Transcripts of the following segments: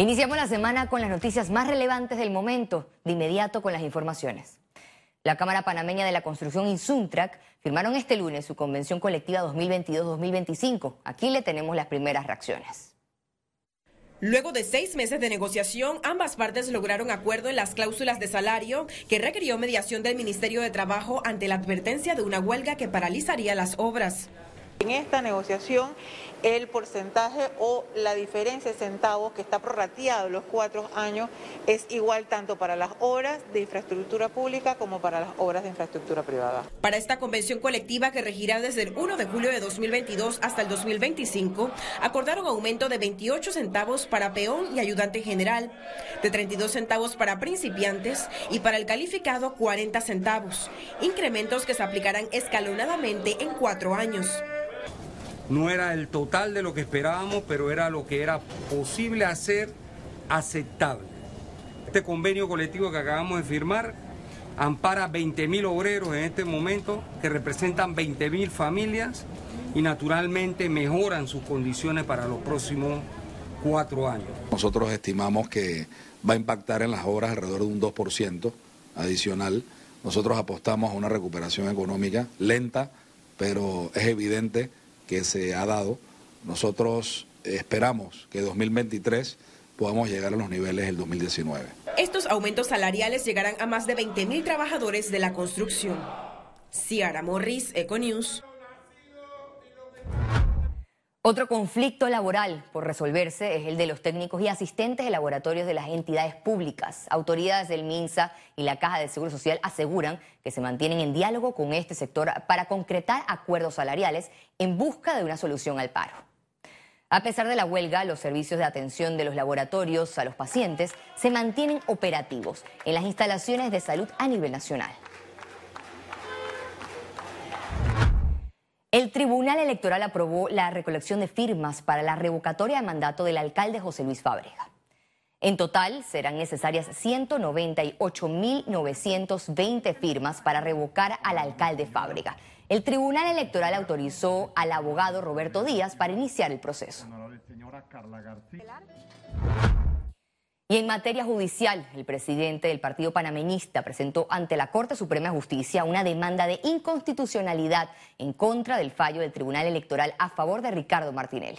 Iniciamos la semana con las noticias más relevantes del momento, de inmediato con las informaciones. La Cámara Panameña de la Construcción y Suntrack firmaron este lunes su convención colectiva 2022-2025. Aquí le tenemos las primeras reacciones. Luego de seis meses de negociación, ambas partes lograron acuerdo en las cláusulas de salario que requirió mediación del Ministerio de Trabajo ante la advertencia de una huelga que paralizaría las obras. En esta negociación, el porcentaje o la diferencia de centavos que está prorrateado los cuatro años es igual tanto para las obras de infraestructura pública como para las obras de infraestructura privada. Para esta convención colectiva que regirá desde el 1 de julio de 2022 hasta el 2025, acordaron aumento de 28 centavos para peón y ayudante general, de 32 centavos para principiantes y para el calificado 40 centavos, incrementos que se aplicarán escalonadamente en cuatro años. No era el total de lo que esperábamos, pero era lo que era posible hacer aceptable. Este convenio colectivo que acabamos de firmar ampara 20.000 obreros en este momento, que representan 20.000 familias y naturalmente mejoran sus condiciones para los próximos cuatro años. Nosotros estimamos que va a impactar en las obras alrededor de un 2% adicional. Nosotros apostamos a una recuperación económica lenta, pero es evidente que se ha dado. Nosotros esperamos que 2023 podamos llegar a los niveles del 2019. Estos aumentos salariales llegarán a más de 20.000 trabajadores de la construcción. Ciara Morris, Econews. Otro conflicto laboral por resolverse es el de los técnicos y asistentes de laboratorios de las entidades públicas. Autoridades del MINSA y la Caja de Seguro Social aseguran que se mantienen en diálogo con este sector para concretar acuerdos salariales en busca de una solución al paro. A pesar de la huelga, los servicios de atención de los laboratorios a los pacientes se mantienen operativos en las instalaciones de salud a nivel nacional. El Tribunal Electoral aprobó la recolección de firmas para la revocatoria de mandato del alcalde José Luis Fábrega. En total serán necesarias 198.920 firmas para revocar al alcalde Fábrega. El Tribunal Electoral autorizó al abogado Roberto Díaz para iniciar el proceso. Y en materia judicial, el presidente del Partido Panameñista presentó ante la Corte Suprema de Justicia una demanda de inconstitucionalidad en contra del fallo del Tribunal Electoral a favor de Ricardo Martinelli.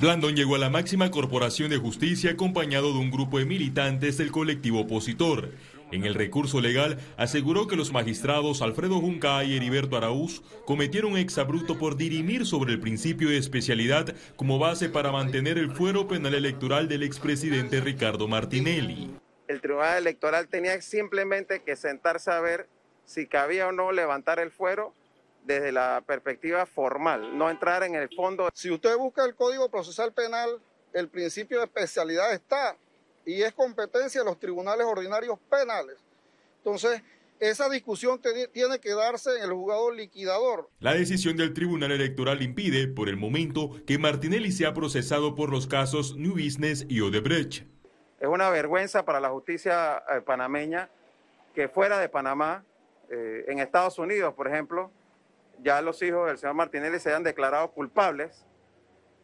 Blandón llegó a la máxima corporación de justicia acompañado de un grupo de militantes del colectivo opositor. En el recurso legal aseguró que los magistrados Alfredo Junca y Heriberto Araúz cometieron exabruto por dirimir sobre el principio de especialidad como base para mantener el fuero penal electoral del expresidente Ricardo Martinelli. El Tribunal Electoral tenía simplemente que sentarse a ver si cabía o no levantar el fuero desde la perspectiva formal, no entrar en el fondo. Si usted busca el Código Procesal Penal, el principio de especialidad está y es competencia de los tribunales ordinarios penales. Entonces, esa discusión tiene que darse en el juzgado liquidador. La decisión del Tribunal Electoral impide, por el momento, que Martinelli sea procesado por los casos New Business y Odebrecht. Es una vergüenza para la justicia eh, panameña que fuera de Panamá, eh, en Estados Unidos, por ejemplo, ya los hijos del señor Martinelli se hayan declarado culpables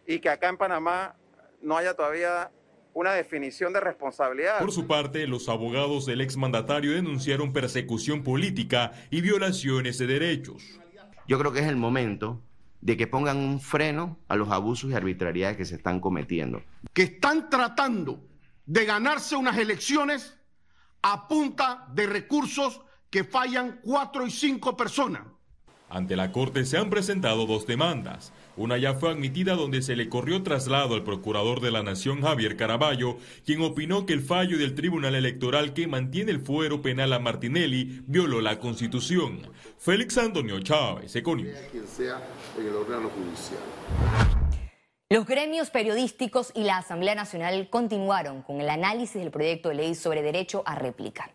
y que acá en Panamá no haya todavía una definición de responsabilidad. Por su parte, los abogados del exmandatario denunciaron persecución política y violaciones de derechos. Yo creo que es el momento de que pongan un freno a los abusos y arbitrariedades que se están cometiendo. Que están tratando de ganarse unas elecciones a punta de recursos que fallan cuatro y cinco personas. Ante la Corte se han presentado dos demandas. Una ya fue admitida donde se le corrió traslado al procurador de la Nación Javier Caraballo, quien opinó que el fallo del Tribunal Electoral que mantiene el fuero penal a Martinelli violó la Constitución. Félix Antonio Chávez, Econius. Los gremios periodísticos y la Asamblea Nacional continuaron con el análisis del proyecto de ley sobre derecho a réplica.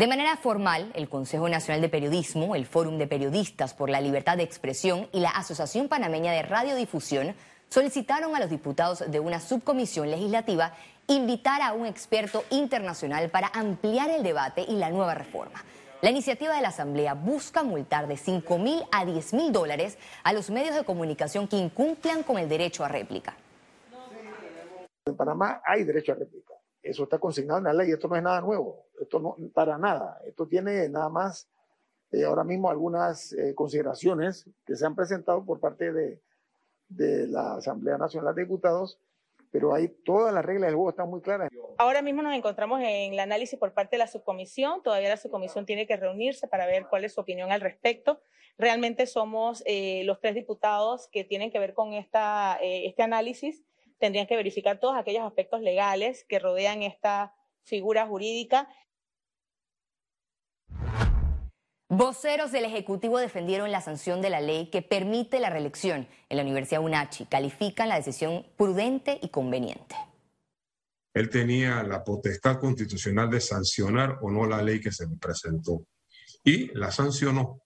De manera formal, el Consejo Nacional de Periodismo, el Fórum de Periodistas por la Libertad de Expresión y la Asociación Panameña de Radiodifusión solicitaron a los diputados de una subcomisión legislativa invitar a un experto internacional para ampliar el debate y la nueva reforma. La iniciativa de la Asamblea busca multar de 5 mil a 10 mil dólares a los medios de comunicación que incumplan con el derecho a réplica. En Panamá hay derecho a réplica. Eso está consignado en la ley. Esto no es nada nuevo. Esto no, para nada. Esto tiene nada más eh, ahora mismo algunas eh, consideraciones que se han presentado por parte de, la Asamblea Nacional de Diputados, pero ahí todas las reglas del juego están muy claras. Ahora mismo nos encontramos en el análisis por parte de la subcomisión. Todavía la subcomisión tiene que reunirse para ver cuál es su opinión al respecto. Realmente somos eh, los tres diputados que tienen que ver con esta, este análisis. Tendrían que verificar todos aquellos aspectos legales que rodean esta figura jurídica. Voceros del Ejecutivo defendieron la sanción de la ley que permite la reelección en la Universidad UNACHI. Califican la decisión prudente y conveniente. Él tenía la potestad constitucional de sancionar o no la ley que se presentó y la sancionó.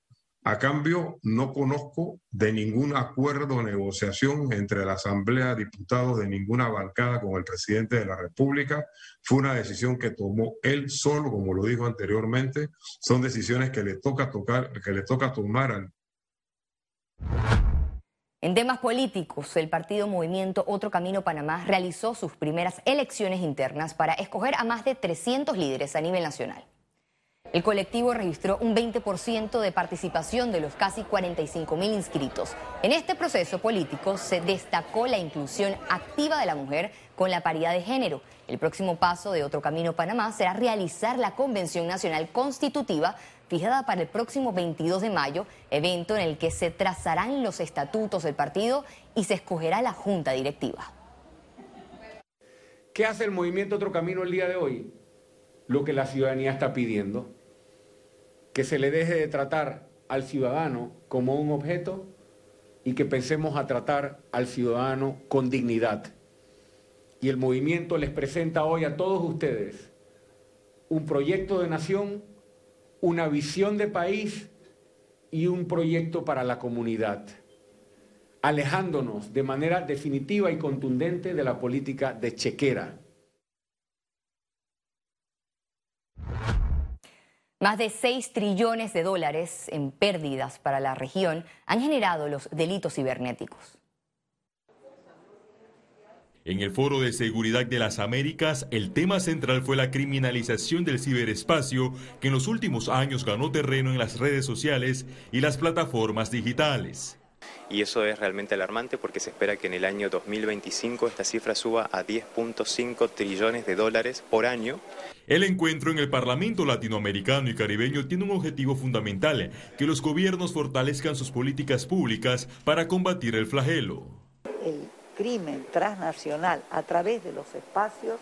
A cambio, no conozco de ningún acuerdo o negociación entre la Asamblea de Diputados de ninguna bancada con el presidente de la República. Fue una decisión que tomó él solo, como lo dijo anteriormente. Son decisiones que le toca, tocar, que le toca tomar al en temas políticos, el partido Movimiento Otro Camino Panamá realizó sus primeras elecciones internas para escoger a más de 300 líderes a nivel nacional. El colectivo registró un 20% de participación de los casi 45 mil inscritos. En este proceso político se destacó la inclusión activa de la mujer con la paridad de género. El próximo paso de Otro Camino Panamá será realizar la Convención Nacional Constitutiva fijada para el próximo 22 de mayo, evento en el que se trazarán los estatutos del partido y se escogerá la junta directiva. ¿Qué hace el movimiento Otro Camino el día de hoy? Lo que la ciudadanía está pidiendo que se le deje de tratar al ciudadano como un objeto y que pensemos a tratar al ciudadano con dignidad. Y el movimiento les presenta hoy a todos ustedes un proyecto de nación, una visión de país y un proyecto para la comunidad, alejándonos de manera definitiva y contundente de la política de chequera Más de 6 trillones de dólares en pérdidas para la región han generado los delitos cibernéticos. En el Foro de Seguridad de las Américas, el tema central fue la criminalización del ciberespacio, que en los últimos años ganó terreno en las redes sociales y las plataformas digitales y eso es realmente alarmante porque se espera que en el año 2025 esta cifra suba a 10.5 trillones de dólares por año. El encuentro en el Parlamento Latinoamericano y Caribeño tiene un objetivo fundamental, que los gobiernos fortalezcan sus políticas públicas para combatir el flagelo. El crimen transnacional a través de los espacios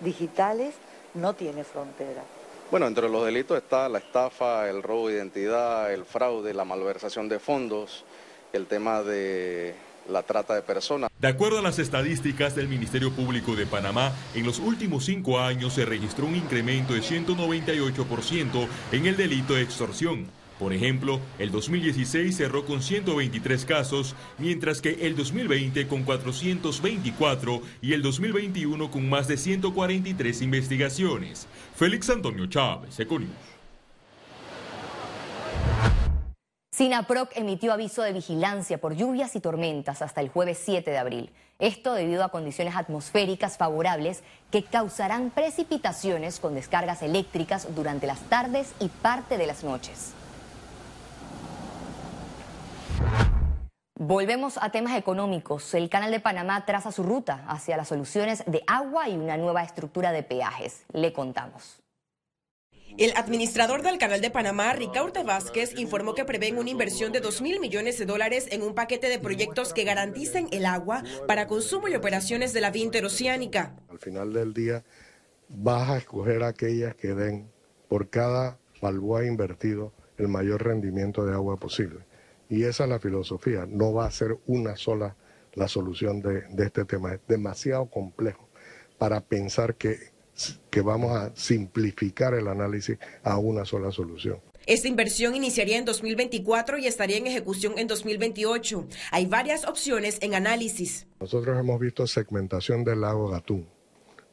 digitales no tiene frontera. Bueno, entre los delitos está la estafa, el robo de identidad, el fraude, la malversación de fondos, el tema de la trata de personas. De acuerdo a las estadísticas del Ministerio Público de Panamá, en los últimos cinco años se registró un incremento de 198% en el delito de extorsión. Por ejemplo, el 2016 cerró con 123 casos, mientras que el 2020 con 424 y el 2021 con más de 143 investigaciones. Félix Antonio Chávez, Econius. SINAPROC emitió aviso de vigilancia por lluvias y tormentas hasta el jueves 7 de abril. Esto debido a condiciones atmosféricas favorables que causarán precipitaciones con descargas eléctricas durante las tardes y parte de las noches. Volvemos a temas económicos. El Canal de Panamá traza su ruta hacia las soluciones de agua y una nueva estructura de peajes. Le contamos. El administrador del Canal de Panamá, Ricaurte Vázquez, informó que prevén una inversión de 2 mil millones de dólares en un paquete de proyectos que garanticen el agua para consumo y operaciones de la vía interoceánica. Al final del día, vas a escoger aquellas que den por cada balboa invertido el mayor rendimiento de agua posible. Y esa es la filosofía. No va a ser una sola la solución de, de este tema. Es demasiado complejo para pensar que que vamos a simplificar el análisis a una sola solución. Esta inversión iniciaría en 2024 y estaría en ejecución en 2028. Hay varias opciones en análisis. Nosotros hemos visto segmentación del lago Gatún.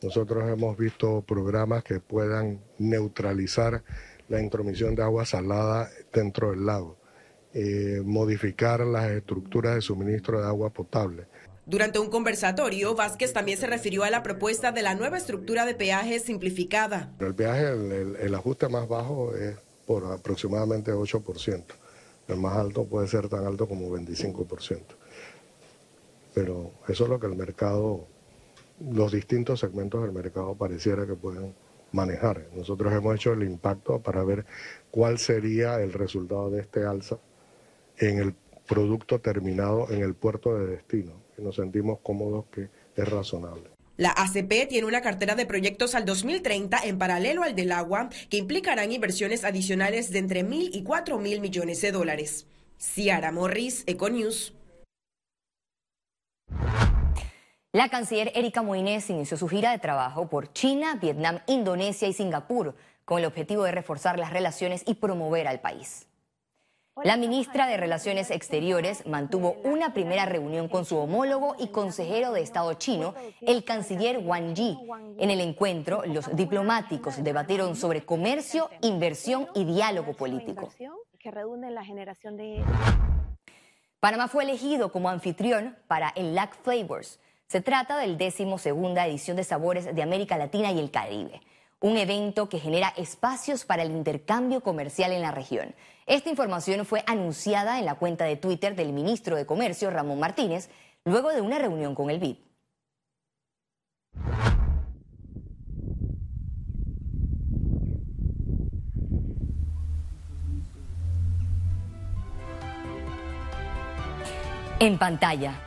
Nosotros hemos visto programas que puedan neutralizar la intromisión de agua salada dentro del lago, eh, modificar las estructuras de suministro de agua potable. Durante un conversatorio, Vázquez también se refirió a la propuesta de la nueva estructura de peajes simplificada. El peaje, el ajuste más bajo es por aproximadamente 8%. El más alto puede ser tan alto como 25%. Pero eso es lo que el mercado, los distintos segmentos del mercado pareciera que pueden manejar. Nosotros hemos hecho el impacto para ver cuál sería el resultado de este alza en el producto terminado en el puerto de destino. Y nos sentimos cómodos que es razonable. La ACP tiene una cartera de proyectos al 2030 en paralelo al del agua que implicarán inversiones adicionales de entre mil y cuatro mil millones de dólares. Ciara Morris, Econews. La canciller Erika Moines inició su gira de trabajo por China, Vietnam, Indonesia y Singapur con el objetivo de reforzar las relaciones y promover al país. La ministra de Relaciones Exteriores mantuvo una primera reunión con su homólogo y consejero de Estado chino, el canciller Wang Yi. En el encuentro, los diplomáticos debatieron sobre comercio, inversión y diálogo político. Panamá fue elegido como anfitrión para el LAC Flavors. Se trata del décimo segunda edición de Sabores de América Latina y el Caribe un evento que genera espacios para el intercambio comercial en la región. Esta información fue anunciada en la cuenta de Twitter del ministro de Comercio, Ramón Martínez, luego de una reunión con el BID. En pantalla,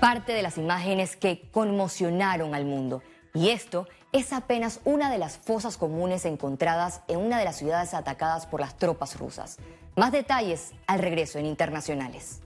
parte de las imágenes que conmocionaron al mundo. Y esto es apenas una de las fosas comunes encontradas en una de las ciudades atacadas por las tropas rusas. Más detalles al regreso en Internacionales.